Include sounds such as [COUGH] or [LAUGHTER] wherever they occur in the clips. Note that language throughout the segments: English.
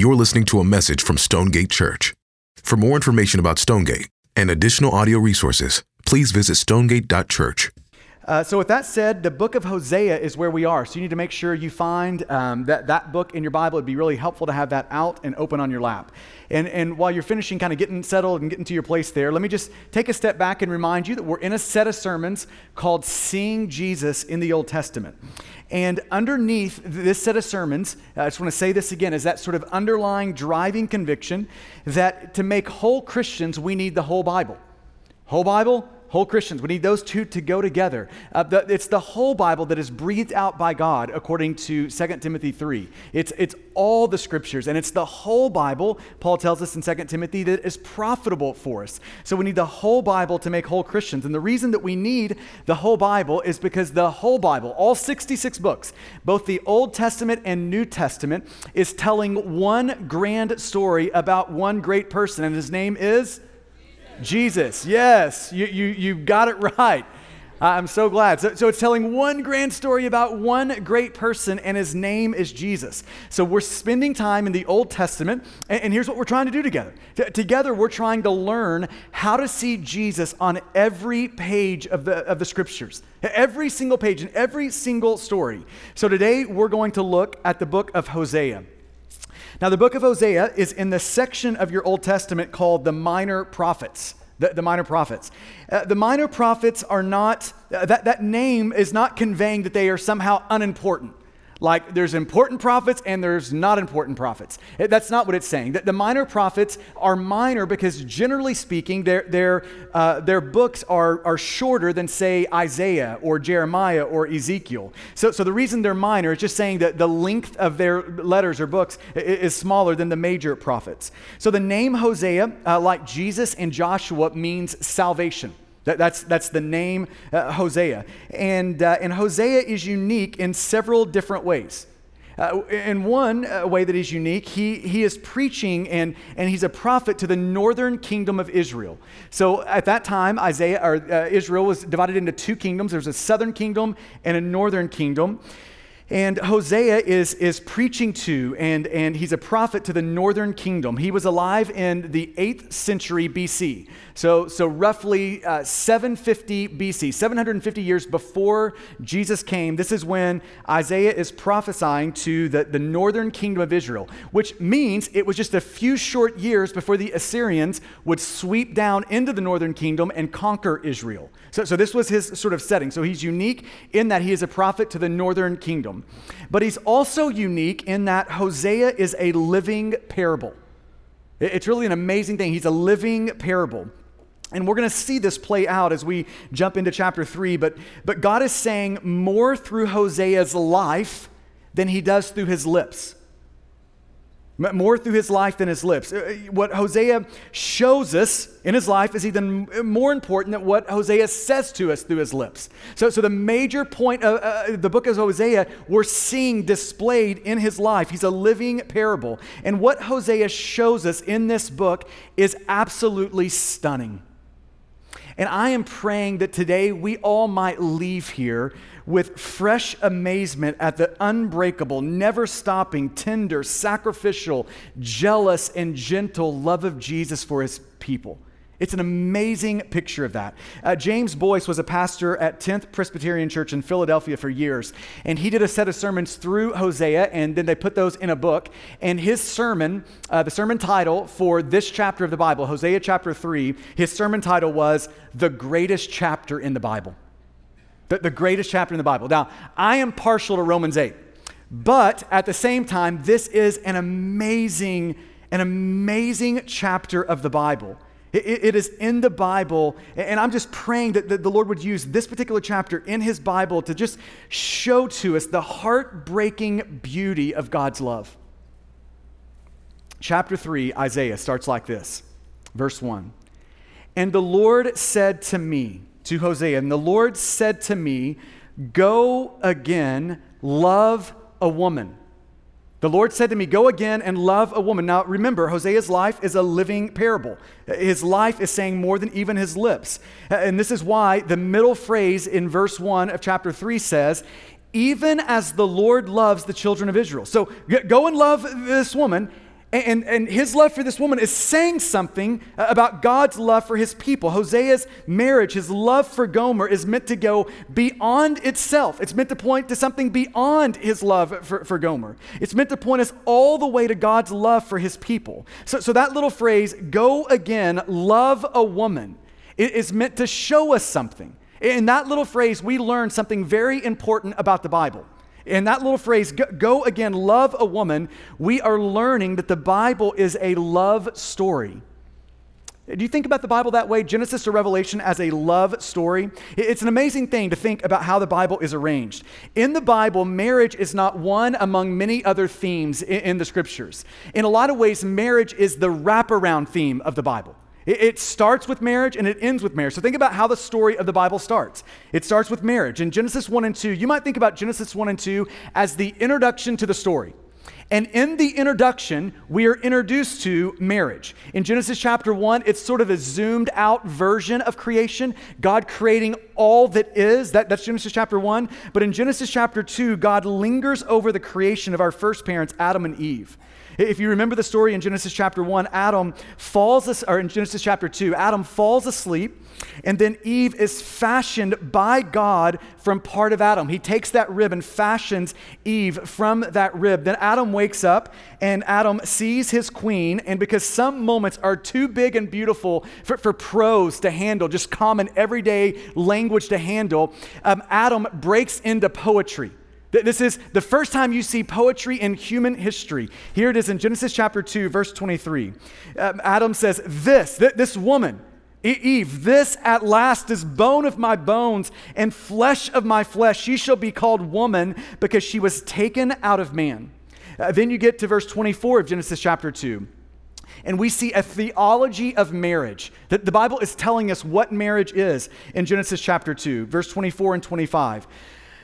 You're listening to a message from Stonegate Church. For more information about Stonegate and additional audio resources, please visit stonegate.church. Uh, so, with that said, the book of Hosea is where we are. So, you need to make sure you find um, that, that book in your Bible. It'd be really helpful to have that out and open on your lap. And, and while you're finishing, kind of getting settled and getting to your place there, let me just take a step back and remind you that we're in a set of sermons called Seeing Jesus in the Old Testament. And underneath this set of sermons, I just want to say this again, is that sort of underlying driving conviction that to make whole Christians, we need the whole Bible. Whole Bible, whole Christians. We need those two to go together. Uh, the, it's the whole Bible that is breathed out by God, according to 2 Timothy 3. It's, it's all the scriptures, and it's the whole Bible, Paul tells us in 2 Timothy, that is profitable for us. So we need the whole Bible to make whole Christians. And the reason that we need the whole Bible is because the whole Bible, all 66 books, both the Old Testament and New Testament, is telling one grand story about one great person, and his name is Jesus, yes, you, you, you got it [LAUGHS] right. I'm so glad. So, so, it's telling one grand story about one great person, and his name is Jesus. So we're spending time in the Old Testament, and, and here's what we're trying to do together. T- together, we're trying to learn how to see Jesus on every page of the, of the scriptures, every single page, and every single story. So today, we're going to look at the book of Hosea. Now, the book of Hosea is in the section of your Old Testament called the Minor Prophets. The, the minor prophets. Uh, the minor prophets are not, uh, that, that name is not conveying that they are somehow unimportant. Like there's important prophets and there's not important prophets. That's not what it's saying. The, the minor prophets are minor because, generally speaking, their, their, uh, their books are, are shorter than, say, Isaiah or Jeremiah or Ezekiel. So, so the reason they're minor is just saying that the length of their letters or books is smaller than the major prophets. So the name Hosea, uh, like Jesus and Joshua, means salvation. That, that's, that's the name uh, Hosea. And, uh, and Hosea is unique in several different ways. Uh, in one uh, way that he's unique, he, he is preaching and, and he's a prophet to the northern kingdom of Israel. So at that time, Isaiah or uh, Israel was divided into two kingdoms. There's a southern kingdom and a northern kingdom. And Hosea is, is preaching to, and, and he's a prophet to the northern kingdom. He was alive in the 8th century BC. So, so roughly uh, 750 BC, 750 years before Jesus came. This is when Isaiah is prophesying to the, the northern kingdom of Israel, which means it was just a few short years before the Assyrians would sweep down into the northern kingdom and conquer Israel. So, so this was his sort of setting. So he's unique in that he is a prophet to the northern kingdom. But he's also unique in that Hosea is a living parable. It's really an amazing thing. He's a living parable. And we're going to see this play out as we jump into chapter 3. But, but God is saying more through Hosea's life than he does through his lips more through his life than his lips. Uh, what Hosea shows us in his life is even more important than what Hosea says to us through his lips. So, so the major point of uh, the book of Hosea, we're seeing displayed in his life. He's a living parable. And what Hosea shows us in this book is absolutely stunning. And I am praying that today we all might leave here with fresh amazement at the unbreakable, never stopping, tender, sacrificial, jealous, and gentle love of Jesus for his people. It's an amazing picture of that. Uh, James Boice was a pastor at 10th Presbyterian Church in Philadelphia for years, and he did a set of sermons through Hosea, and then they put those in a book. And his sermon, uh, the sermon title for this chapter of the Bible, Hosea chapter 3, his sermon title was The Greatest Chapter in the Bible the, the greatest chapter in the Bible. Now, I am partial to Romans 8, but at the same time, this is an amazing, an amazing chapter of the Bible. It, it is in the Bible, and I'm just praying that the Lord would use this particular chapter in His Bible to just show to us the heartbreaking beauty of God's love. Chapter 3, Isaiah, starts like this Verse 1 And the Lord said to me, to Hosea, and the Lord said to me, Go again, love a woman. The Lord said to me, Go again and love a woman. Now remember, Hosea's life is a living parable. His life is saying more than even his lips. And this is why the middle phrase in verse 1 of chapter 3 says, Even as the Lord loves the children of Israel. So go and love this woman And, and his love for this woman is saying something uh, about God's love for his people. Hosea's marriage, his love for Gomer, is meant to go beyond itself. It's meant to point to something beyond his love for, for Gomer. It's meant to point us all the way to God's love for his people. So, so that little phrase, go again, love a woman, is meant to show us something. In that little phrase, we learn something very important about the Bible. In that little phrase, go again, love a woman, we are learning that the Bible is a love story. Do you think about the Bible that way, Genesis to Revelation, as a love story? It's an amazing thing to think about how the Bible is arranged. In the Bible, marriage is not one among many other themes in the scriptures. In a lot of ways, marriage is the wraparound theme of the Bible. It, starts with marriage and it ends with marriage. So think about how the story of the Bible starts. It starts with marriage. In Genesis 1 and 2, you might think about Genesis 1 and 2 as the introduction to the story. And in the introduction, we are introduced to marriage. In Genesis chapter 1, it's sort of a zoomed out version of creation, God creating all that is. That, that's Genesis chapter 1. But in Genesis chapter 2, God lingers over the creation of our first parents, Adam and Eve. If you remember the story in Genesis chapter 1, Adam falls, or in Genesis chapter 2, Adam falls asleep, and then Eve is fashioned by God from part of Adam. He takes that rib and fashions Eve from that rib. Then Adam wakes up, and Adam sees his queen, and because some moments are too big and beautiful for, for prose to handle, just common everyday language to handle, um, Adam breaks into poetry. This is the first time you see poetry in human history. Here it is in Genesis chapter 2, verse 23. Um, Adam says, This, th- this woman, Eve, this at last is bone of my bones and flesh of my flesh. She shall be called woman because she was taken out of man. Uh, then you get to verse 24 of Genesis chapter 2 and we see a theology of marriage. That the Bible is telling us what marriage is in Genesis chapter 2, verse 24 and 25.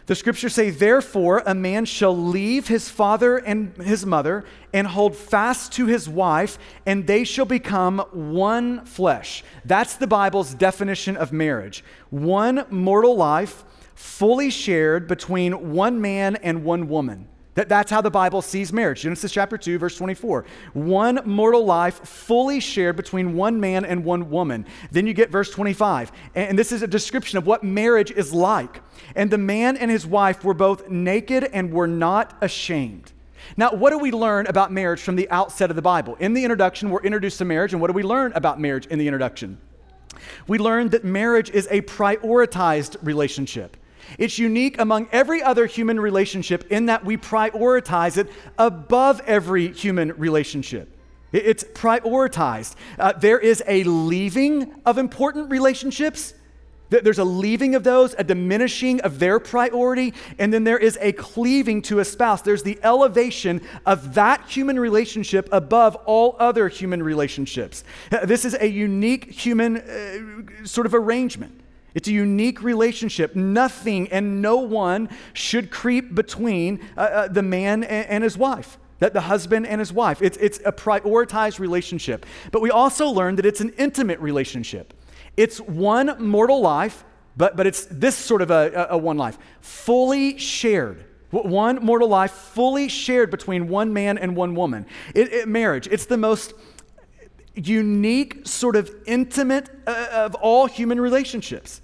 The scriptures say, Therefore, a man shall leave his father and his mother and hold fast to his wife, and they shall become one flesh. That's the Bible's definition of marriage. One mortal life, fully shared between one man and one woman. That, that's how the Bible sees marriage. Genesis chapter 2, verse 24. One mortal life fully shared between one man and one woman. Then you get verse 25. And this is a description of what marriage is like. And the man and his wife were both naked and were not ashamed. Now, what do we learn about marriage from the outset of the Bible? In the introduction, we're introduced to marriage. And what do we learn about marriage in the introduction? We learn that marriage is a prioritized relationship. It's unique among every other human relationship in that we prioritize it above every human relationship. It's prioritized. Uh, there is a leaving of important relationships. There's a leaving of those, a diminishing of their priority, and then there is a cleaving to a spouse. There's the elevation of that human relationship above all other human relationships. Uh, this is a unique human uh, sort of arrangement. It's a unique relationship. Nothing and no one should creep between uh, uh, the man and, and his wife that the husband and his wife. It's, it's a prioritized relationship. But we also learn that it's an intimate relationship. It's one mortal life, but, but it's this sort of a, a, one life, fully shared. One mortal life, fully shared between one man and one woman. It, it, marriage, it's the most unique, sort of intimate uh, of all human relationships.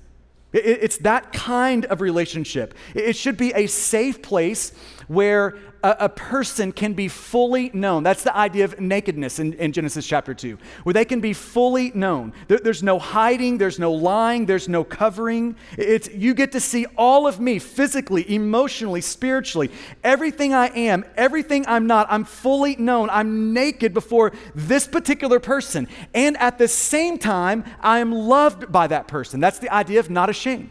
It's that kind of relationship. It should be a safe place where a, a, person can be fully known. That's the idea of nakedness in, in Genesis chapter 2, where they can be fully known. There, there's no hiding, there's no lying, there's no covering. It's, you get to see all of me physically, emotionally, spiritually, everything I am, everything I'm not. I'm fully known. I'm naked before this particular person. And at the same time, I am loved by that person. That's the idea of not ashamed.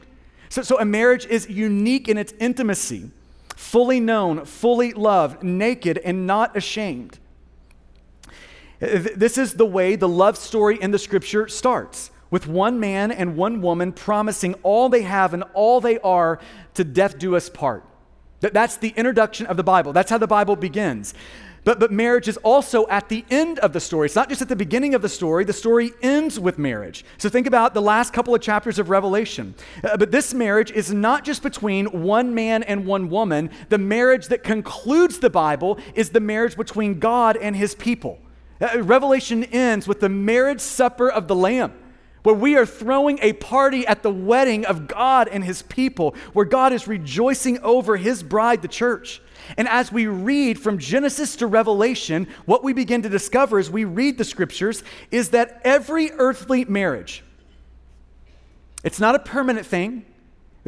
So, so a marriage is unique in its intimacy fully known, fully loved, naked, and not ashamed. This is the way the love story in the scripture starts with one man and one woman promising all they have and all they are to death do us part. That's the introduction of the Bible. That's how the Bible begins. But, but marriage is also at the end of the story. It's not just at the beginning of the story, the story ends with marriage. So think about the last couple of chapters of Revelation. Uh, but this marriage is not just between one man and one woman. The marriage that concludes the Bible is the marriage between God and his people. Uh, Revelation ends with the marriage supper of the Lamb where we are throwing a party at the wedding of God and his people, where God is rejoicing over his bride, the church. And as we read from Genesis to Revelation, what we begin to discover as we read the scriptures is that every earthly marriage, it's not a permanent thing.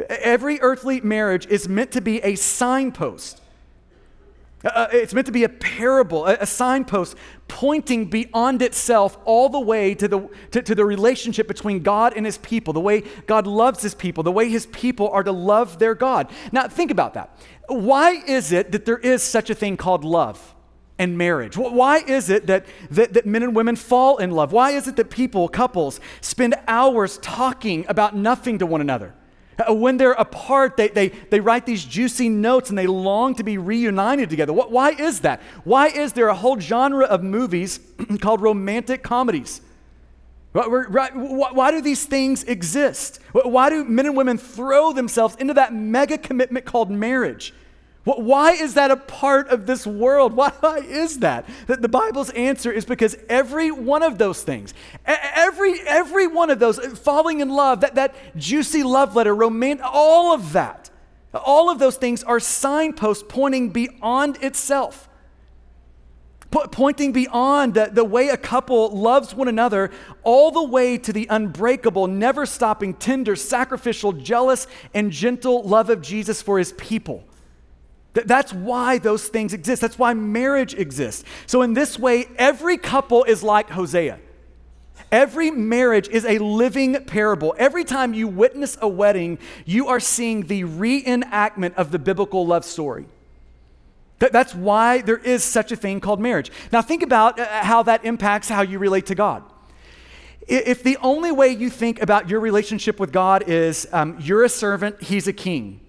Every earthly marriage is meant to be a signpost uh, uh, it's meant to be a parable, a, a, signpost pointing beyond itself all the way to the, to, to the relationship between God and his people, the way God loves his people, the way his people are to love their God. Now, think about that. Why is it that there is such a thing called love? and marriage? Why is it that, that, that, men and women fall in love? Why is it that people, couples, spend hours talking about nothing to one another? Uh, when they're apart, they, they, they write these juicy notes and they long to be reunited together. What, why is that? Why is there a whole genre of movies [CLEARS THROAT] called romantic comedies? Why do these things exist? Why do men and women throw themselves into that mega commitment called marriage? Why is that a part of this world? Why is that? The Bible's answer is because every one of those things, every, every one of those, uh, falling in love, that, that juicy love letter, romantic, all of that, all of those things are signposts pointing beyond itself. pointing beyond the, the way a couple loves one another, all the way to the unbreakable, never stopping, tender, sacrificial, jealous, and gentle love of Jesus for his people. That's why those things exist. That's why marriage exists. So, in this way, every couple is like Hosea. Every marriage is a living parable. Every time you witness a wedding, you are seeing the reenactment of the biblical love story. That's why there is such a thing called marriage. Now, think about uh, how that impacts how you relate to God. If the only way you think about your relationship with God is um, you're a servant, he's a king,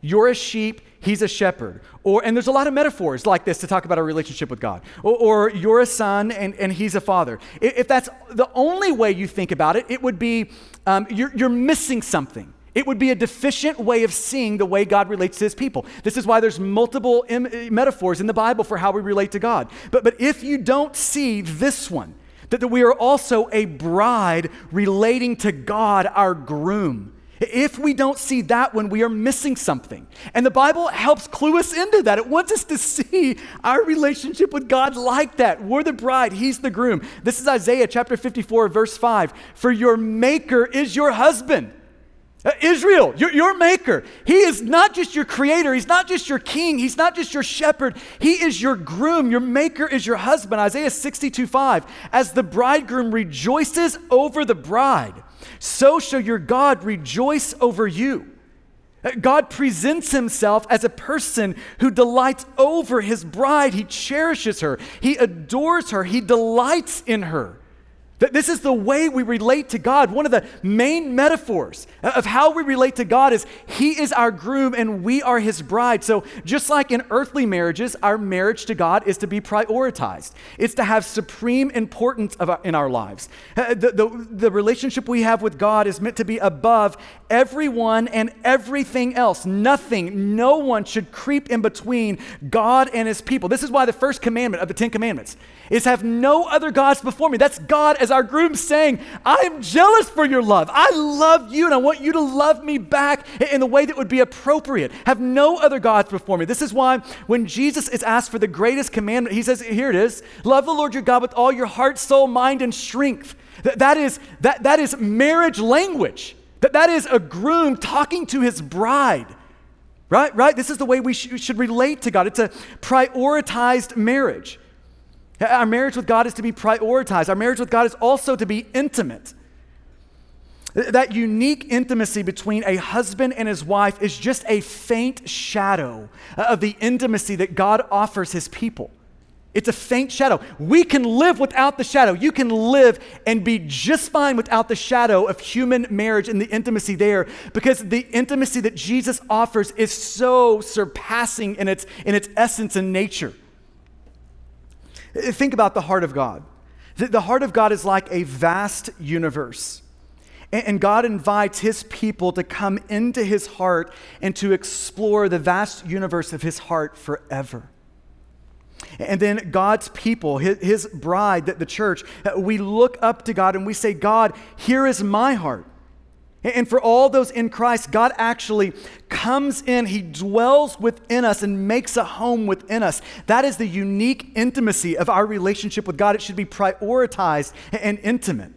you're a sheep, he's a shepherd. Or, and there's a lot of metaphors like this to talk about our relationship with God. Or, or you're a son and, and he's a father. If that's the only way you think about it, it would be um, you're, you're missing something. It would be a deficient way of seeing the way God relates to his people. This is why there's multiple Im- metaphors in the Bible for how we relate to God. But, but if you don't see this one, that, that we are also a bride relating to God, our groom, if we don't see that one, we are missing something. And the Bible helps clue us into that. It wants us to see our relationship with God like that. We're the bride, He's the groom. This is Isaiah chapter 54, verse 5. For your maker is your husband. Uh, Israel, your, your maker. He is not just your creator. He's not just your king. He's not just your shepherd. He is your groom. Your maker is your husband. Isaiah 62 5. As the bridegroom rejoices over the bride so shall your God rejoice over you. God presents himself as a person who delights over his bride. He cherishes her, he adores her, he delights in her. This is the way we relate to God. One of the main metaphors of how we relate to God is He is our groom and we are His bride. So, just like in earthly marriages, our marriage to God is to be prioritized, it's to have supreme importance our, in our lives. Uh, the, the, the relationship we have with God is meant to be above everyone and everything else. Nothing, no one should creep in between God and His people. This is why the first commandment of the Ten Commandments is have no other gods before me. That's God as our groom saying, I'm jealous for your love. I love you and I want you to love me back in the way that would be appropriate. Have no other gods before me. This is why when Jesus is asked for the greatest commandment, he says, Here it is love the Lord your God with all your heart, soul, mind, and strength. That, that, is, that, that is marriage language. That, that is a groom talking to his bride. Right? Right? This is the way we sh- should relate to God. It's a prioritized marriage. Our marriage with God is to be prioritized. Our marriage with God is also to be intimate. That unique intimacy between a husband and his wife is just a faint shadow uh, of the intimacy that God offers his people. It's a faint shadow. We can live without the shadow. You can live and be just fine without the shadow of human marriage and the intimacy there because the intimacy that Jesus offers is so surpassing in its, in its essence and nature. Think about the heart of God. The heart of God is like a vast universe. And God invites his people to come into his heart and to explore the vast universe of his heart forever. And then God's people, his, bride, the church, uh, we look up to God and we say, God, here is my heart. And for all those in Christ, God actually comes in, He dwells within us and makes a home within us. That is the unique intimacy of our relationship with God. It should be prioritized and intimate.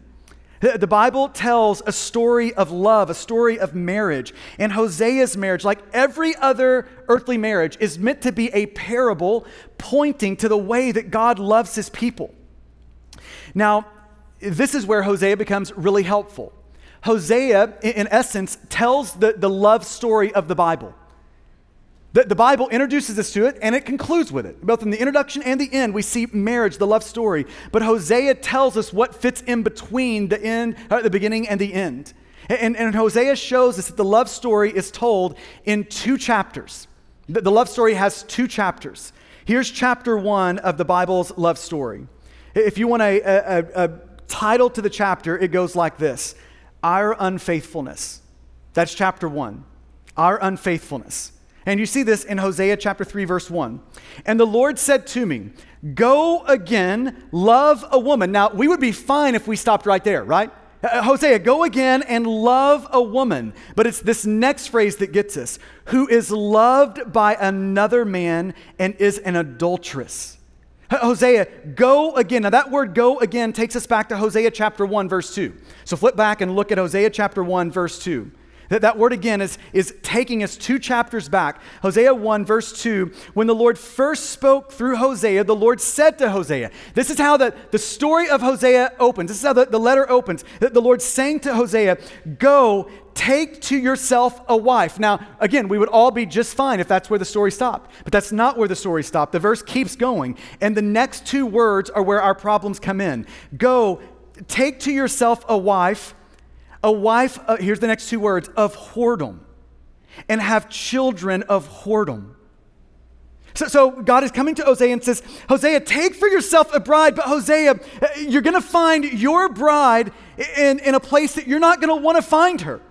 The Bible tells a story of love, a story of marriage. And Hosea's marriage, like every other earthly marriage, is meant to be a parable pointing to the way that God loves his people. Now, this is where Hosea becomes really helpful. Hosea, in essence, tells the, the love story of the Bible. The, the Bible introduces us to it and it concludes with it. Both in the introduction and the end, we see marriage, the love story. But Hosea tells us what fits in between the end, uh, the beginning and the end. And, and Hosea shows us that the love story is told in two chapters. The, the love story has two chapters. Here's chapter one of the Bible's love story. If you want a, a, a title to the chapter, it goes like this Our Unfaithfulness. That's chapter one. Our Unfaithfulness. And you see this in Hosea chapter 3, verse 1. And the Lord said to me, Go again, love a woman. Now, we would be fine if we stopped right there, right? Uh, Hosea, go again and love a woman. But it's this next phrase that gets us who is loved by another man and is an adulteress. Hosea, go again. Now, that word go again takes us back to Hosea chapter 1, verse 2. So flip back and look at Hosea chapter 1, verse 2. That, that word again is, is taking us two chapters back. Hosea 1, verse 2. When the Lord first spoke through Hosea, the Lord said to Hosea, This is how the, the story of Hosea opens. This is how the, the letter opens. That the Lord saying to Hosea, Go, take to yourself a wife. Now, again, we would all be just fine if that's where the story stopped. But that's not where the story stopped. The verse keeps going. And the next two words are where our problems come in. Go, take to yourself a wife a wife, uh, here's the next two words, of whoredom, and have children of whoredom. So, so, God is coming to Hosea and says, Hosea, take for yourself a bride, but Hosea, uh, you're going to find your bride in, in a place that you're not going to want to find her.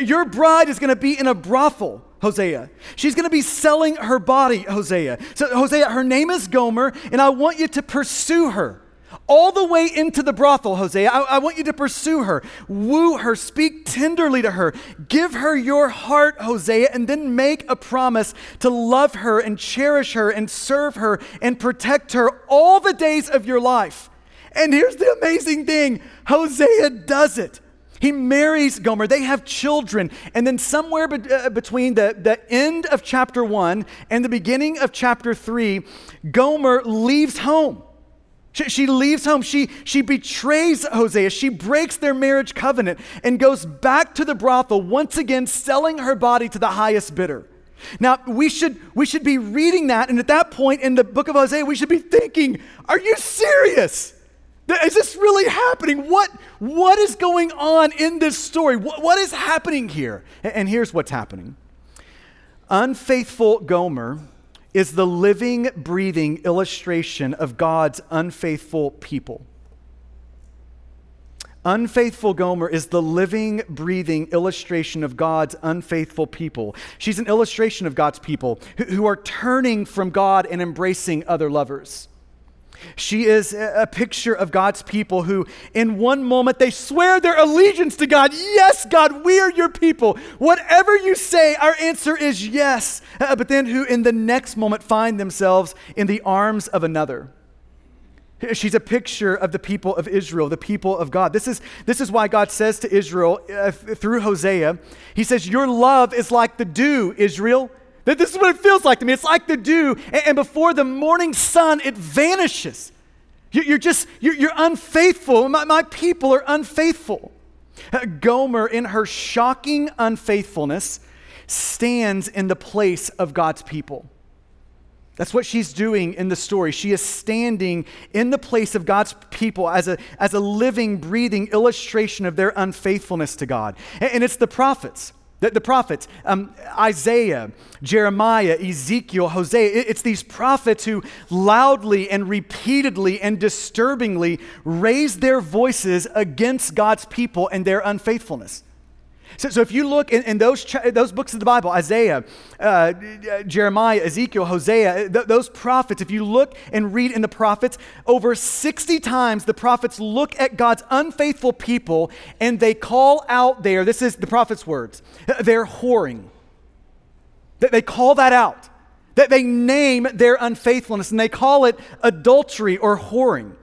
Your bride is going to be in a brothel. Hosea. She's going to be selling her body, Hosea. So, Hosea, her name is Gomer, and I want you to pursue her all the way into the brothel, Hosea. I, I, want you to pursue her, woo her, speak tenderly to her, give her your heart, Hosea, and then make a promise to love her and cherish her and serve her and protect her all the days of your life. And here's the amazing thing Hosea does it. He marries Gomer. They have children. And then, somewhere be- uh, between the, the end of chapter one and the beginning of chapter three, Gomer leaves home. She, she leaves home. She, she betrays Hosea. She breaks their marriage covenant and goes back to the brothel, once again selling her body to the highest bidder. Now, we should, we should be reading that, and at that point in the book of Hosea, we should be thinking, Are you serious? Is this really happening? What, what is going on in this story? What, what is happening here? And, and here's what's happening Unfaithful Gomer is the living, breathing illustration of God's unfaithful people. Unfaithful Gomer is the living, breathing illustration of God's unfaithful people. She's an illustration of God's people who, who are turning from God and embracing other lovers. She is a picture of God's people who, in one moment, they swear their allegiance to God. Yes, God, we are your people. Whatever you say, our answer is yes. Uh, but then, who in the next moment find themselves in the arms of another. She's a picture of the people of Israel, the people of God. This is, this is why God says to Israel uh, through Hosea, He says, Your love is like the dew, Israel. That this is what it feels like to me. It's like the dew, and, before the morning sun, it vanishes. You, you're just, you're, unfaithful. My, people are unfaithful. Uh, Gomer, in her shocking unfaithfulness, stands in the place of God's people. That's what she's doing in the story. She is standing in the place of God's people as a, as a living, breathing illustration of their unfaithfulness to God. And it's the prophets The, the prophets, um, Isaiah, Jeremiah, Ezekiel, Hosea, it, it's these prophets who loudly and repeatedly and disturbingly raise their voices against God's people and their unfaithfulness. So, so if you look in, in those, those books of the Bible, Isaiah, uh, Jeremiah, Ezekiel, Hosea, th- those prophets, if you look and read in the prophets, over 60 times the prophets look at God's unfaithful people and they call out there, this is the prophet's words, they're whoring. That they call that out. That they name their unfaithfulness and they call it adultery or whoring.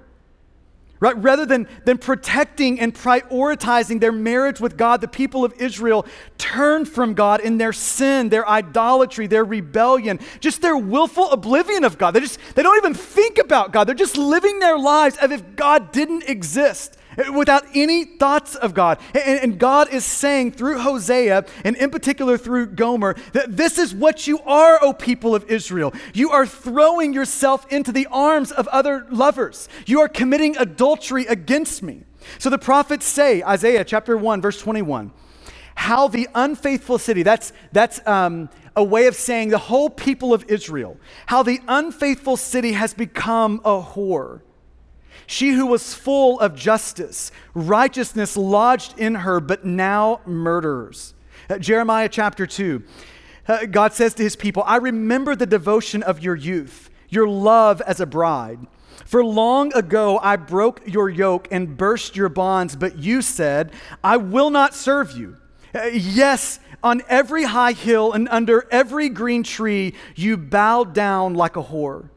Right? Rather than, than protecting and prioritizing their marriage with God, the people of Israel turned from God in their sin, their idolatry, their rebellion, just their willful oblivion of God. They just they don't even think about God. They're just living their lives as if God didn't exist without any thoughts of God. And, and, God is saying through Hosea, and in particular through Gomer, that this is what you are, O people of Israel. You are throwing yourself into the arms of other lovers, you are committing adultery against me. So the prophets say, Isaiah chapter 1, verse 21, how the unfaithful city, that's, that's um, a way of saying the whole people of Israel, how the unfaithful city has become a whore she who was full of justice, righteousness lodged in her, but now murderers. Uh, Jeremiah chapter 2. Uh, God says to his people, I remember the devotion of your youth, your love as a bride. For long ago I broke your yoke and burst your bonds, but you said, I will not serve you. Uh, yes, on every high hill and under every green tree you bowed down like a whore.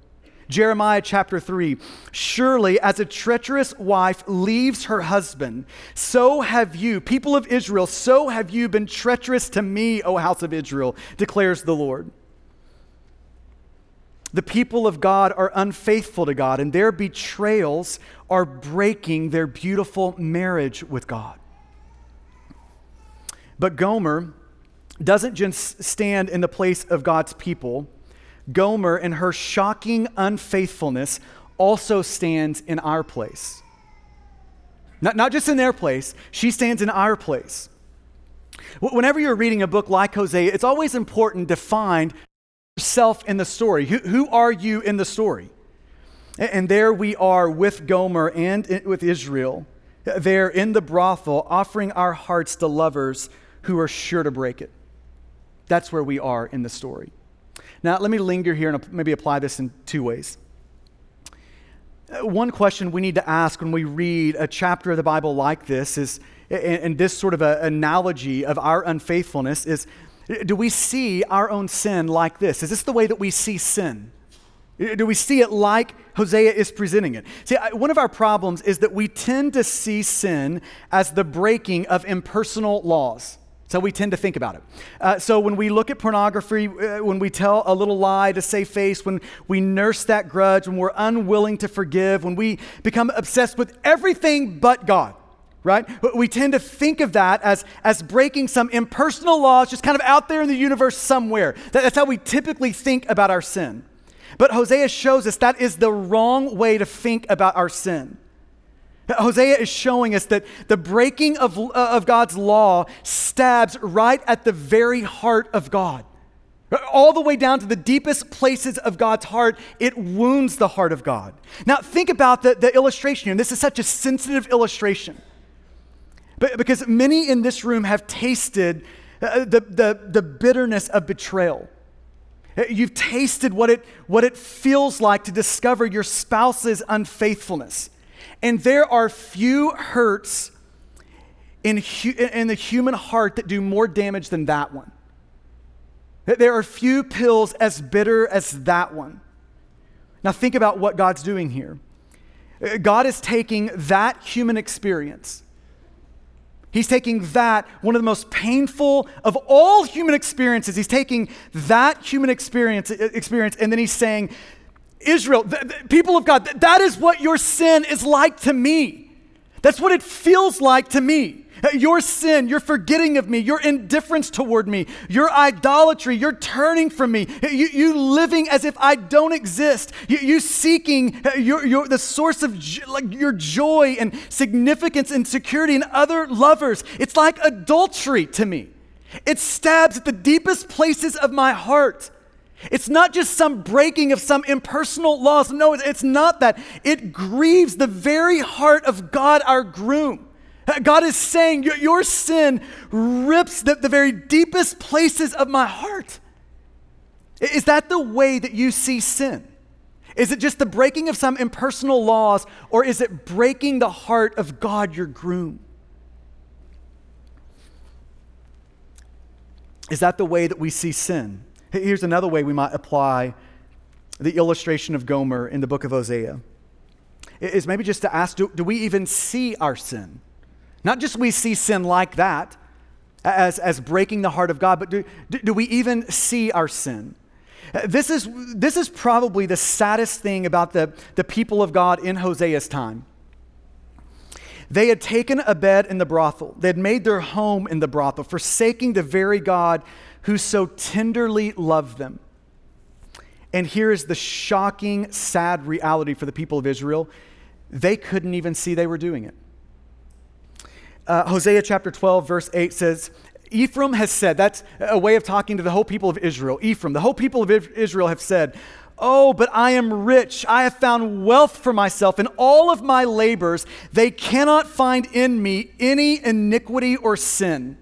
Jeremiah chapter 3 Surely, as a treacherous wife leaves her husband, so have you, people of Israel, so have you been treacherous to me, O house of Israel, declares the Lord. The people of God are unfaithful to God, and their betrayals are breaking their beautiful marriage with God. But Gomer doesn't just stand in the place of God's people Gomer, and her shocking unfaithfulness, also stands in our place. Not, not just in their place, she stands in our place. Whenever you're reading a book like Hosea, it's always important to find yourself in the story. Who, who are you in the story? And, and there we are with Gomer and with Israel, there in the brothel, offering our hearts to lovers who are sure to break it. That's where we are in the story. Now, let me linger here and maybe apply this in two ways. Uh, one question we need to ask when we read a chapter of the Bible like this is, and this sort of an analogy of our unfaithfulness is, do we see our own sin like this? Is this the way that we see sin? Do we see it like Hosea is presenting it? See, one of our problems is that we tend to see sin as the breaking of impersonal laws. So we tend to think about it. Uh, so when we look at pornography, uh, when we tell a little lie to save face, when we nurse that grudge, when we're unwilling to forgive, when we become obsessed with everything but God, right? We tend to think of that as, as breaking some impersonal laws just kind of out there in the universe somewhere. That, that's how we typically think about our sin. But Hosea shows us that is the wrong way to think about our sin. Hosea is showing us that the breaking of, uh, of God's law stabs right at the very heart of God. All the way down to the deepest places of God's heart, it wounds the heart of God. Now, think about the, the illustration here. This is such a sensitive illustration. But, because many in this room have tasted uh, the, the, the bitterness of betrayal. You've tasted what it, what it feels like to discover your spouse's unfaithfulness. And there are few hurts in, hu- in the human heart that do more damage than that one. There are few pills as bitter as that one. Now, think about what God's doing here. Uh, God is taking that human experience. He's taking that, one of the most painful of all human experiences. He's taking that human experience, experience and then he's saying, Israel, the, the people of God, th- that is what your sin is like to me. That's what it feels like to me. Uh, your sin, your forgetting of me, your indifference toward me, your idolatry, your turning from me, you, you living as if I don't exist, you, you seeking uh, your, your, the source of jo- like your joy and significance and security in other lovers. It's like adultery to me. It stabs at the deepest places of my heart. It's not just some breaking of some impersonal laws. No, it's not that. It grieves the very heart of God, our groom. Uh, God is saying, Your sin rips the, the very deepest places of my heart. Is that the way that you see sin? Is it just the breaking of some impersonal laws, or is it breaking the heart of God, your groom? Is that the way that we see sin? Here's another way we might apply the illustration of Gomer in the book of Hosea. Is maybe just to ask do, do we even see our sin? Not just we see sin like that, as, as breaking the heart of God, but do, do, do we even see our sin? Uh, this is, this is probably the saddest thing about the, the people of God in Hosea's time. They had taken a bed in the brothel, they had made their home in the brothel, forsaking the very God who so tenderly loved them. And here is the shocking, sad reality for the people of Israel they couldn't even see they were doing it. Uh, Hosea chapter 12, verse 8 says, Ephraim has said, that's a way of talking to the whole people of Israel. Ephraim, the whole people of Israel have said, Oh, but I am rich. I have found wealth for myself. In all of my labors, they cannot find in me any iniquity or sin.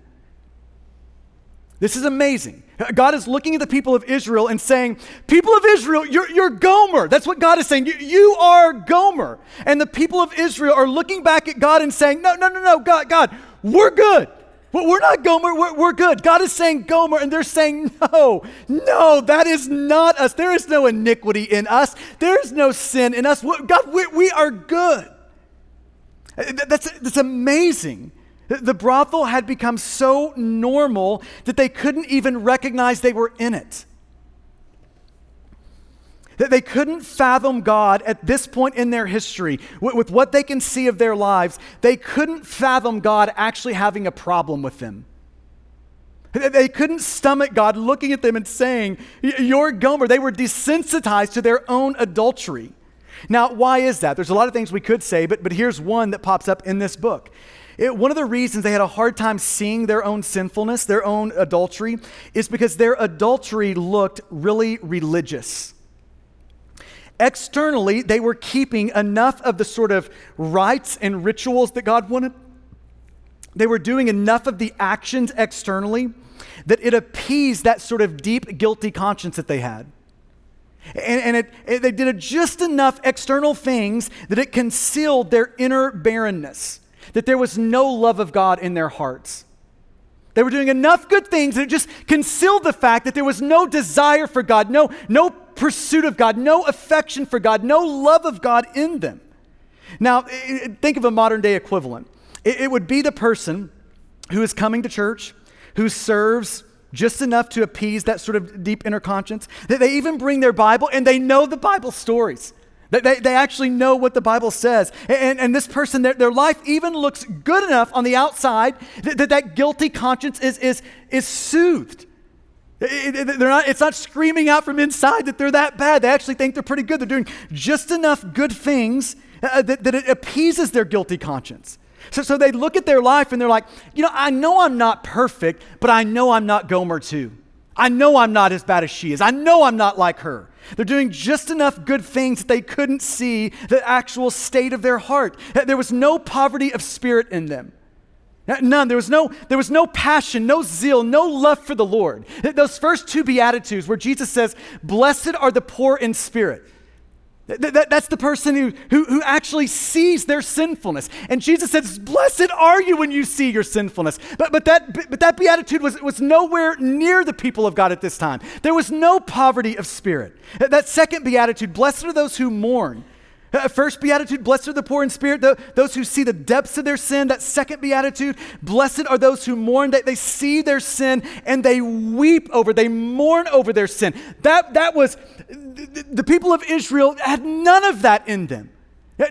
This is amazing. God is looking at the people of Israel and saying, People of Israel, you're, you're Gomer. That's what God is saying. You, you, are Gomer. And the people of Israel are looking back at God and saying, No, no, no, no, God, God, we're good. We're not Gomer, we're, we're good. God is saying Gomer, and they're saying, No, no, that is not us. There is no iniquity in us, there is no sin in us. God, we, we are good. That's, that's amazing. The brothel had become so normal that they couldn't even recognize they were in it. That they couldn't fathom God at this point in their history, with, what they can see of their lives, they couldn't fathom God actually having a problem with them. They couldn't stomach God looking at them and saying, You're Gomer. They were desensitized to their own adultery. Now, why is that? There's a lot of things we could say, but, but here's one that pops up in this book. It, one of the reasons they had a hard time seeing their own sinfulness, their own adultery, is because their adultery looked really religious. Externally, they were keeping enough of the sort of rites and rituals that God wanted. They were doing enough of the actions externally that it appeased that sort of deep, guilty conscience that they had. And, and it, it, they did just enough external things that it concealed their inner barrenness, that there was no love of God in their hearts. They were doing enough good things that it just concealed the fact that there was no desire for God, no, no pursuit of God, no affection for God, no love of God in them. Now, think of a modern day equivalent. It would be the person who is coming to church, who serves just enough to appease that sort of deep inner conscience, that they even bring their Bible and they know the Bible stories. They, they, actually know what the Bible says. And, and this person, their, their life even looks good enough on the outside that that, that guilty conscience is, is, is soothed. It, they're not, it's not screaming out from inside that they're that bad. They actually think they're pretty good. They're doing just enough good things uh, that, that it appeases their guilty conscience. So, so they look at their life and they're like, you know, I know I'm not perfect, but I know I'm not Gomer too. I know I'm not as bad as she is. I know I'm not like her. They're doing just enough good things that they couldn't see the actual state of their heart. Uh, there was no poverty of spirit in them. Uh, none. There was no, there was no passion, no zeal, no love for the Lord. Uh, those first two Beatitudes where Jesus says, Blessed are the poor in spirit. That, that, that's the person who, who, who actually sees their sinfulness. And Jesus says, Blessed are you when you see your sinfulness. But, but, that, but that beatitude was, was nowhere near the people of God at this time. There was no poverty of spirit. That second beatitude, Blessed are those who mourn. First beatitude, blessed are the poor in spirit, those who see the depths of their sin. That second beatitude, blessed are those who mourn, that they see their sin and they weep over, they mourn over their sin. That, that was, the people of Israel had none of that in them.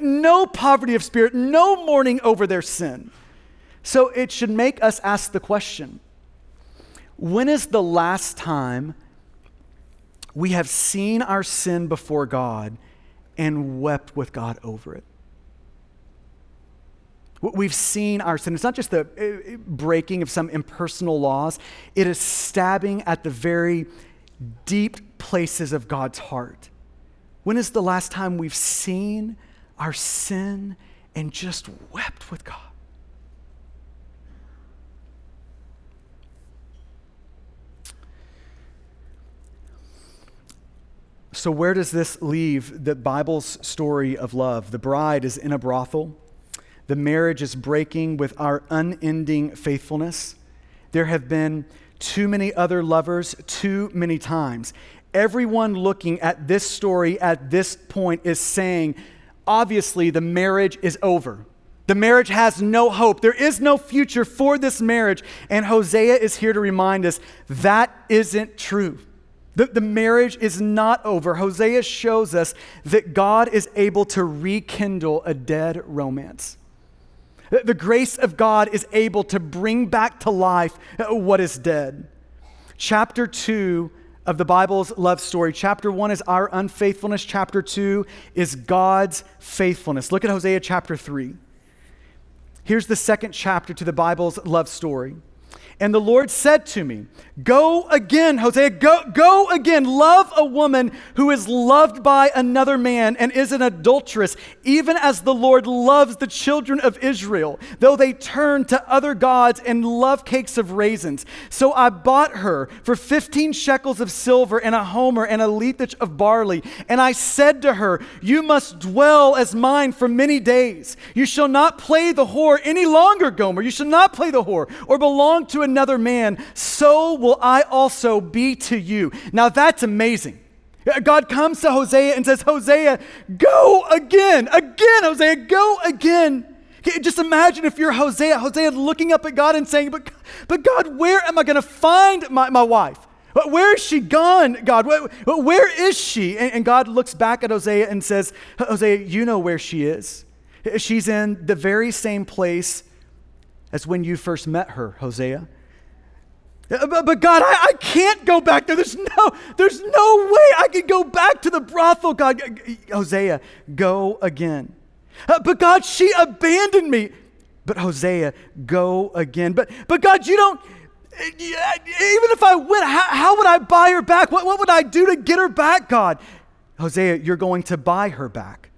No poverty of spirit, no mourning over their sin. So it should make us ask the question when is the last time we have seen our sin before God? And wept with God over it. We've seen our sin. It's not just the uh, breaking of some impersonal laws, it is stabbing at the very deep places of God's heart. When is the last time we've seen our sin and just wept with God? So, where does this leave the Bible's story of love? The bride is in a brothel. The marriage is breaking with our unending faithfulness. There have been too many other lovers too many times. Everyone looking at this story at this point is saying, obviously, the marriage is over. The marriage has no hope. There is no future for this marriage. And Hosea is here to remind us that isn't true. The, the marriage is not over. Hosea shows us that God is able to rekindle a dead romance. The grace of God is able to bring back to life what is dead. Chapter 2 of the Bible's love story. Chapter 1 is our unfaithfulness, chapter 2 is God's faithfulness. Look at Hosea chapter 3. Here's the second chapter to the Bible's love story. And the Lord said to me, Go again, Hosea, go, go again. Love a woman who is loved by another man and is an adulteress, even as the Lord loves the children of Israel, though they turn to other gods and love cakes of raisins. So I bought her for 15 shekels of silver and a homer and a lethech of barley. And I said to her, You must dwell as mine for many days. You shall not play the whore any longer, Gomer. You shall not play the whore or belong to another man. So will I also be to you. Now that's amazing. God comes to Hosea and says, Hosea, go again, again, Hosea, go again. Just imagine if you're Hosea, Hosea looking up at God and saying, But, but God, where am I going to find my, my wife? Where is she gone, God? Where, where is she? And, and God looks back at Hosea and says, Hosea, you know where she is. She's in the very same place as when you first met her, Hosea. Uh, but, God, I, I can't go back there. There's no, there's no way I can go back to the brothel. God, Hosea, go again. Uh, but God, she abandoned me. But Hosea, go again. But, but God, you don't, even if I went, how, how would I buy her back? What, what would I do to get her back, God? Hosea, you're going to buy her back.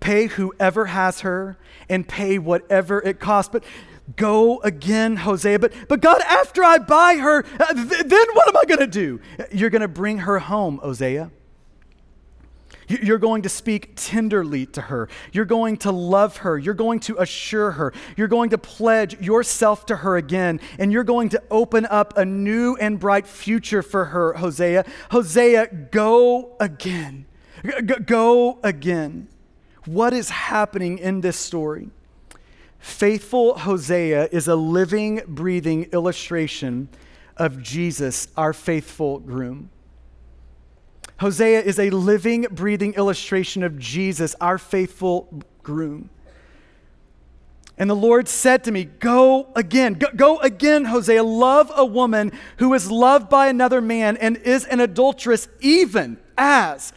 Pay whoever has her and pay whatever it costs. But Go again, Hosea. But, but God, after I buy her, uh, th- then what am I going to do? You're going to bring her home, Hosea. You're going to speak tenderly to her. You're going to love her. You're going to assure her. You're going to pledge yourself to her again. And you're going to open up a new and bright future for her, Hosea. Hosea, go again. Go again. What is happening in this story? Faithful Hosea is a living, breathing illustration of Jesus, our faithful groom. Hosea is a living, breathing illustration of Jesus, our faithful groom. And the Lord said to me, Go again, go, go, again, Hosea. Love a woman who is loved by another man and is an adulteress, even as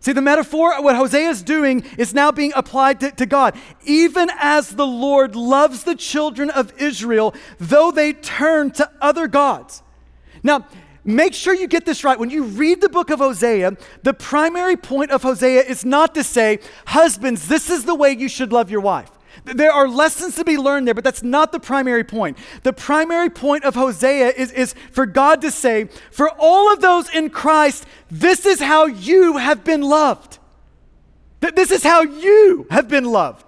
See, the metaphor, what Hosea is doing, is now being applied to, to, God. Even as the Lord loves the children of Israel, though they turn to other gods. Now, make sure you get this right. When you read the book of Hosea, the primary point of Hosea is not to say, Husbands, this is the way you should love your wife. There are lessons to be learned there, but that's not the primary point. The primary point of Hosea is, is for God to say, for all of those in Christ, this is how you have been loved. This is how you have been loved.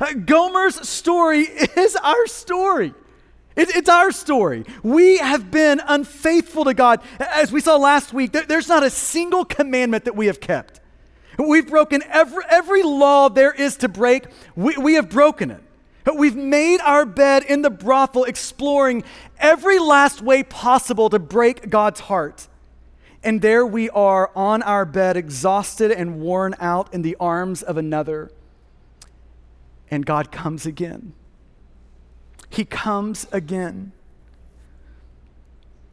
Uh, Gomer's story [LAUGHS] is our story. It, it's our story. We have been unfaithful to God. As we saw last week, there, there's not a single commandment that we have kept. We've broken every, every law there is to break, we, we have broken it. We've made our bed in the brothel, exploring every last way possible to break God's heart. And there we are on our bed, exhausted and worn out in the arms of another. And God comes again. He comes again.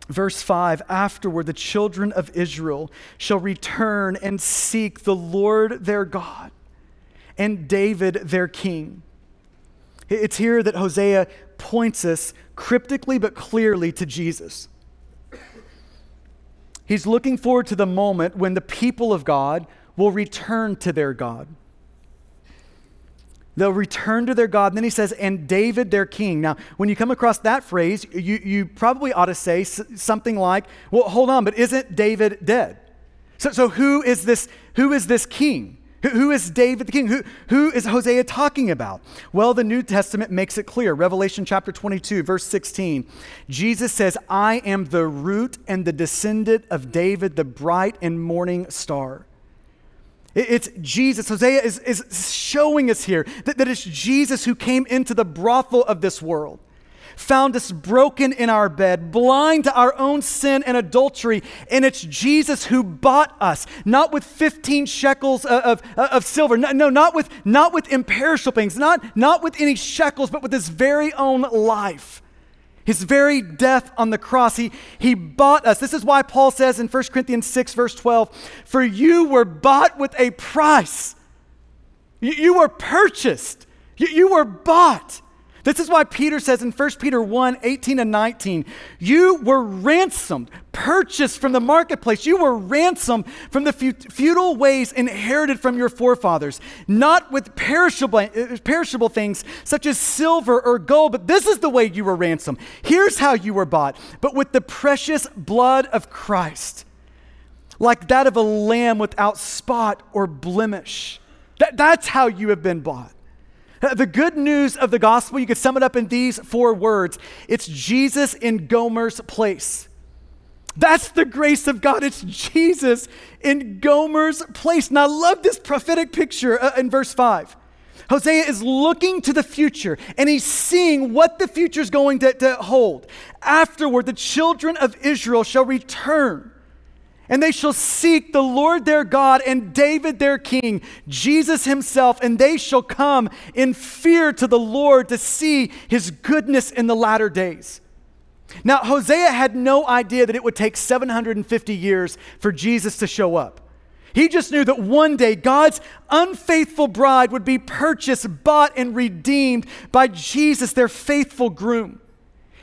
Verse 5 Afterward, the children of Israel shall return and seek the Lord their God and David their king. It's here that Hosea points us cryptically but clearly to Jesus. He's looking forward to the moment when the people of God will return to their God. They'll return to their God. And then he says, and David their king. Now, when you come across that phrase, you, you probably ought to say something like, well, hold on, but isn't David dead? So, so who is this, who is this king? Who, who is David the king? Who, who is Hosea talking about? Well, the New Testament makes it clear. Revelation chapter 22, verse 16. Jesus says, I am the root and the descendant of David, the bright and morning star. It's Jesus. Hosea is, is showing us here that, that it's Jesus who came into the brothel of this world found us broken in our bed, blind to our own sin and adultery. And it's Jesus who bought us, not with 15 shekels of, of, of silver, no, no, not, with, not with imperishable things, not, not with any shekels, but with his very own life. His very death on the cross, he, he bought us. This is why Paul says in 1 Corinthians 6, verse 12, For you were bought with a price. You, you were purchased. You, you were bought. This is why Peter says in 1 Peter 1 18 and 19, you were ransomed, purchased from the marketplace. You were ransomed from the futile ways inherited from your forefathers, not with perishable, uh, perishable things such as silver or gold, but this is the way you were ransomed. Here's how you were bought, but with the precious blood of Christ, like that of a lamb without spot or blemish. That, that's how you have been bought. [LAUGHS] The good news of the gospel, you could sum it up in these four words it's Jesus in Gomer's place. That's the grace of God. It's Jesus in Gomer's place. Now, I love this prophetic picture uh, in verse 5. Hosea is looking to the future and he's seeing what the future is going to, to hold. Afterward, the children of Israel shall return and they shall seek the Lord their God and David their king, Jesus himself, and they shall come in fear to the Lord to see his goodness in the latter days. Now, Hosea had no idea that it would take 750 years for Jesus to show up. He just knew that one day God's unfaithful bride would be purchased, bought, and redeemed by Jesus, their faithful groom.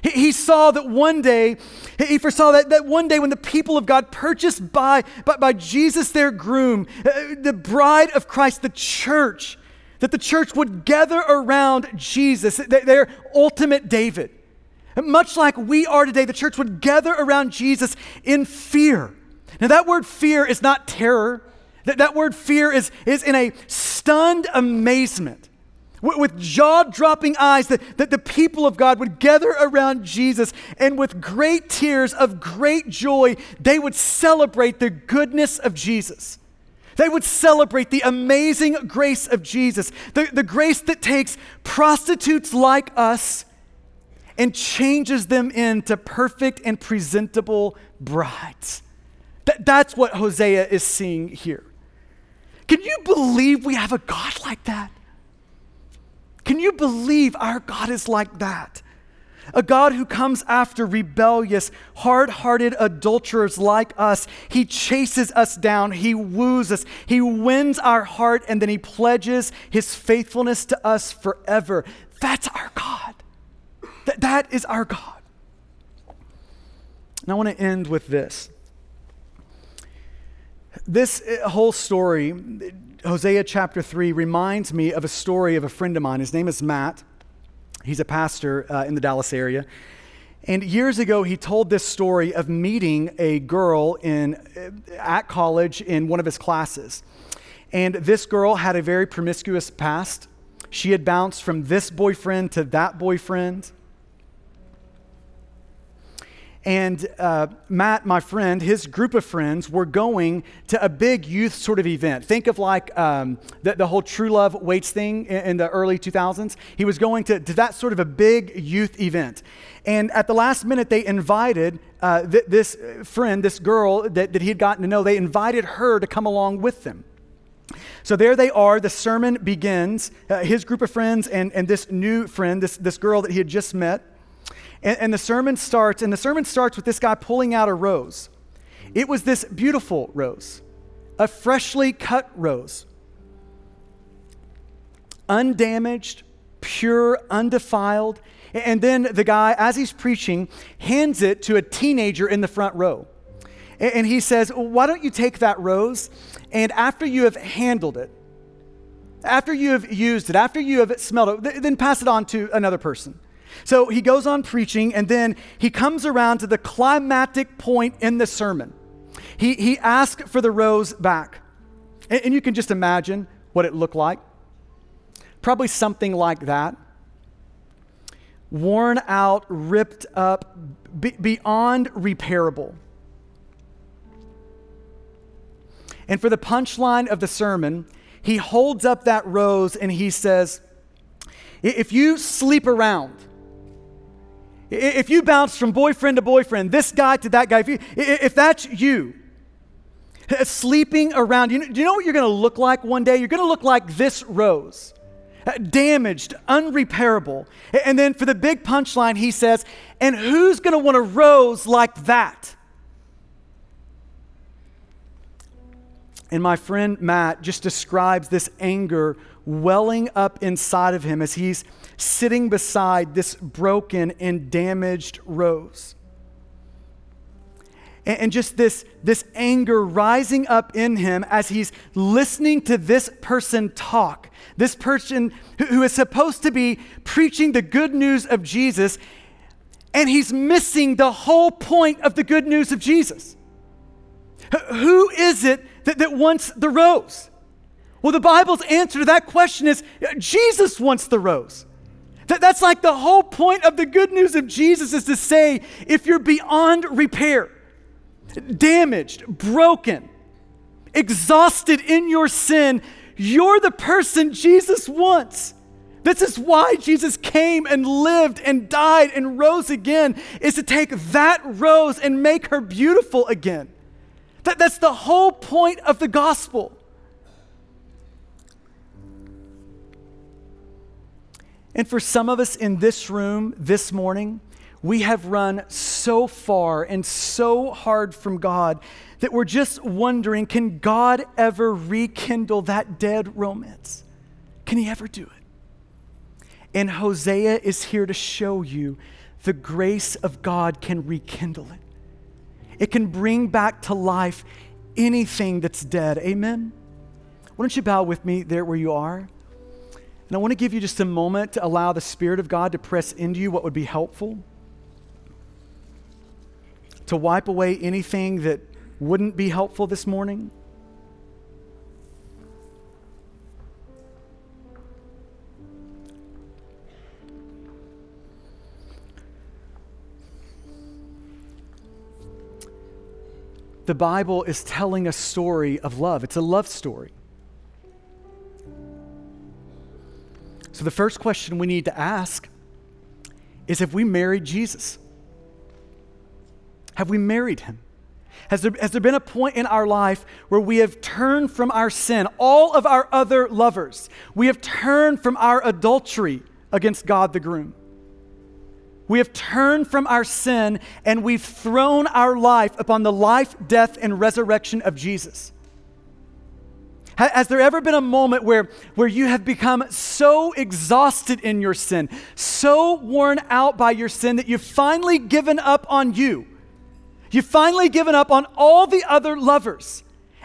He, he saw that one day, he foresaw that, that one day when the people of God purchased by, by, by Jesus, their groom, uh, the bride of Christ, the church, that the church would gather around Jesus, their ultimate David. Much like we are today, the church would gather around Jesus in fear. Now, that word fear is not terror. That, that word fear is, is in a stunned amazement with jaw dropping eyes, that, that the people of God would gather around Jesus and with great tears of great joy, they would celebrate the goodness of Jesus. They would celebrate the amazing grace of Jesus, the, the grace that takes prostitutes like us and changes them into perfect and presentable brides. That, that's what Hosea is seeing here. Can you believe we have a God like that? Can you believe our God is like that? A God who comes after rebellious, hard hearted adulterers like us. He chases us down. He woos us. He wins our heart, and then He pledges His faithfulness to us forever. That's our God. That, that is our God. And I want to end with this. This uh, whole story Hosea chapter 3 reminds me of a story of a friend of mine. His name is Matt. He's a pastor uh, in the Dallas area. And years ago, he told this story of meeting a girl in, uh, at college in one of his classes. And this girl had a very promiscuous past. She had bounced from this boyfriend to that boyfriend. And uh, Matt, my friend, his group of friends were going to a big youth sort of event. Think of like um, the, the, whole True Love Waits thing in, in, the early 2000s. He was going to, to that sort of a big youth event. And at the last minute, they invited uh, th- this friend, this girl that, that he had gotten to know, they invited her to come along with them. So there they are. The sermon begins. Uh, his group of friends and, and this new friend, this, this girl that he had just met. And, and the sermon starts, and the sermon starts with this guy pulling out a rose. It was this beautiful rose, a freshly cut rose, undamaged, pure, undefiled. And then the guy, as he's preaching, hands it to a teenager in the front row. And he says, Why don't you take that rose? And after you have handled it, after you have used it, after you have smelled it, then pass it on to another person. So he goes on preaching, and then he comes around to the climactic point in the sermon. He, he asks for the rose back. And, and you can just imagine what it looked like. Probably something like that. Worn out, ripped up, be, beyond repairable. And for the punchline of the sermon, he holds up that rose and he says, If you sleep around, if you bounce from boyfriend to boyfriend, this guy to that guy, if, you, if that's you, uh, sleeping around, you know, do you know what you're going to look like one day? You're going to look like this rose uh, damaged, unrepairable. And then for the big punchline, he says, And who's going to want a rose like that? And my friend Matt just describes this anger welling up inside of him as he's sitting beside this broken and damaged rose. And, just this, this anger rising up in him as he's listening to this person talk, this person who, who is supposed to be preaching the good news of Jesus, and he's missing the whole point of the good news of Jesus. Who is it that, that wants the rose? Well, the Bible's answer to that question is uh, Jesus wants the rose. That, that's like the whole point of the good news of Jesus is to say, if you're beyond repair, damaged, broken, exhausted in your sin, you're the person Jesus wants. This is why Jesus came and lived and died and rose again, is to take that rose and make her beautiful again. That, that's the whole point of the gospel. And for some of us in this room this morning, we have run so far and so hard from God that we're just wondering can God ever rekindle that dead romance? Can He ever do it? And Hosea is here to show you the grace of God can rekindle it. It can bring back to life anything that's dead. Amen? Why don't you bow with me there where you are? And I want to give you just a moment to allow the Spirit of God to press into you what would be helpful, to wipe away anything that wouldn't be helpful this morning. the Bible is telling a story of love. It's a love story. So, the first question we need to ask is Have we married Jesus? Have we married him? Has there, has there been a point in our life where we have turned from our sin, all of our other lovers? We have turned from our adultery against God the groom. We have turned from our sin and we've thrown our life upon the life, death, and resurrection of Jesus. Has there ever been a moment where, where you have become so exhausted in your sin, so worn out by your sin that you've finally given up on you? You've finally given up on all the other lovers,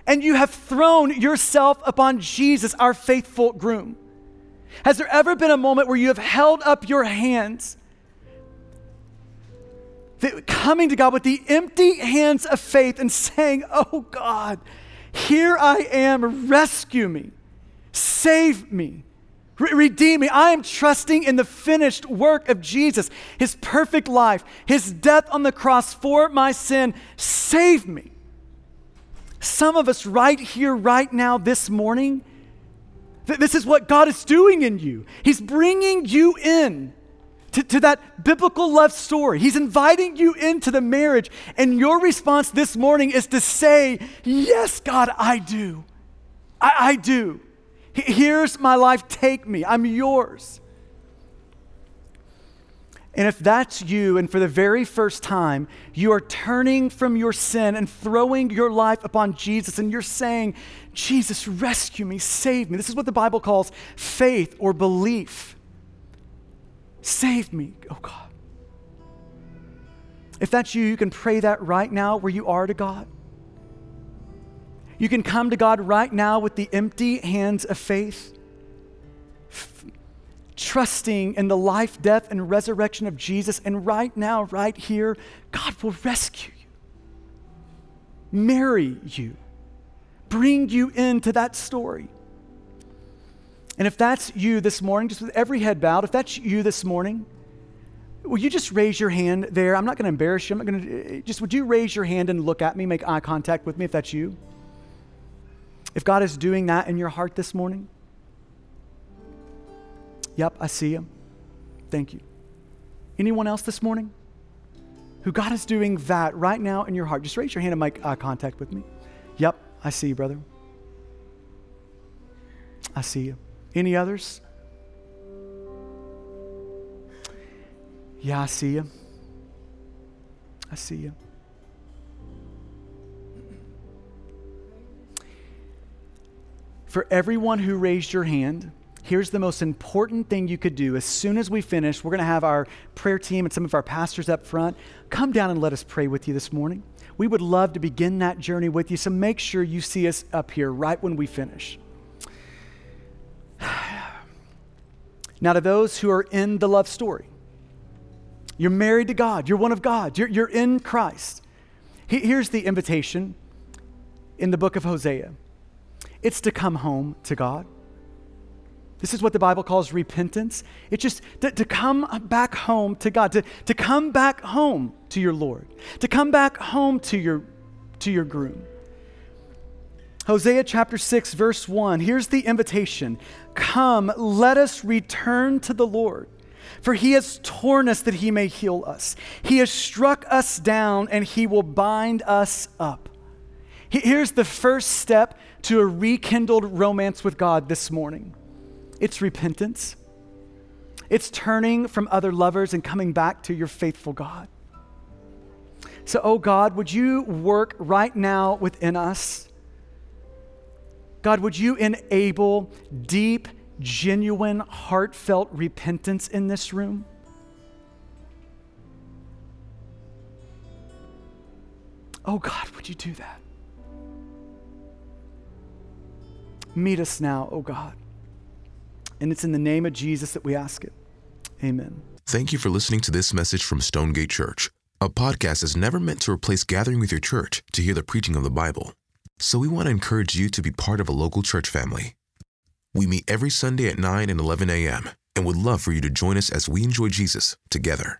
and you have thrown yourself upon Jesus, our faithful groom. Has there ever been a moment where you have held up your hands coming to God with the empty hands of faith and saying, Oh God, here I am, rescue me, save me, re- redeem me. I am trusting in the finished work of Jesus, his perfect life, his death on the cross for my sin. Save me. Some of us, right here, right now, this morning, th- this is what God is doing in you. He's bringing you in to, to that biblical love story. He's inviting you into the marriage, and your response this morning is to say, Yes, God, I do. I, I do. Here's my life. Take me. I'm yours. And if that's you, and for the very first time, you are turning from your sin and throwing your life upon Jesus, and you're saying, Jesus, rescue me, save me. This is what the Bible calls faith or belief. Save me, oh God. If that's you, you can pray that right now where you are to God. You can come to God right now with the empty hands of faith, f- trusting in the life, death, and resurrection of Jesus. And right now, right here, God will rescue you, marry you, bring you into that story. And if that's you this morning, just with every head bowed, if that's you this morning, will you just raise your hand there? I'm not going to embarrass you. I'm not going to, eh, just would you raise your hand and look at me, make eye contact with me if that's you? If God is doing that in your heart this morning? Yep, I see him. Thank you. Anyone else this morning? Who God is doing that right now in your heart? Just raise your hand and make eye contact with me. Yep, I see you, brother. I see you. Any others? Yeah, I see you. I see you. For everyone who raised your hand, here's the most important thing you could do. As soon as we finish, we're going to have our prayer team and some of our pastors up front come down and let us pray with you this morning. We would love to begin that journey with you, so make sure you see us up here right when we finish. [SIGHS] Now, to those who are in the love story, you're married to God, you're one of God, you're, you're in Christ. Here's the invitation in the book of Hosea it's to come home to God. This is what the Bible calls repentance. It's just to, to, come back home to God, to, to come back home to your Lord, to come back home to your, to your groom. Hosea chapter 6, verse 1. Here's the invitation Come, let us return to the Lord. For he has torn us that he may heal us. He has struck us down and he will bind us up. Here's the first step to a rekindled romance with God this morning it's repentance, it's turning from other lovers and coming back to your faithful God. So, oh God, would you work right now within us? God, would you enable deep, genuine, heartfelt repentance in this room? Oh God, would you do that? Meet us now, oh God. And it's in the name of Jesus that we ask it. Amen. Thank you for listening to this message from Stonegate Church. A podcast is never meant to replace gathering with your church to hear the preaching of the Bible. So we want to encourage you to be part of a local church family. We meet every Sunday at 9 and 11 a.m. and would love for you to join us as we enjoy Jesus together.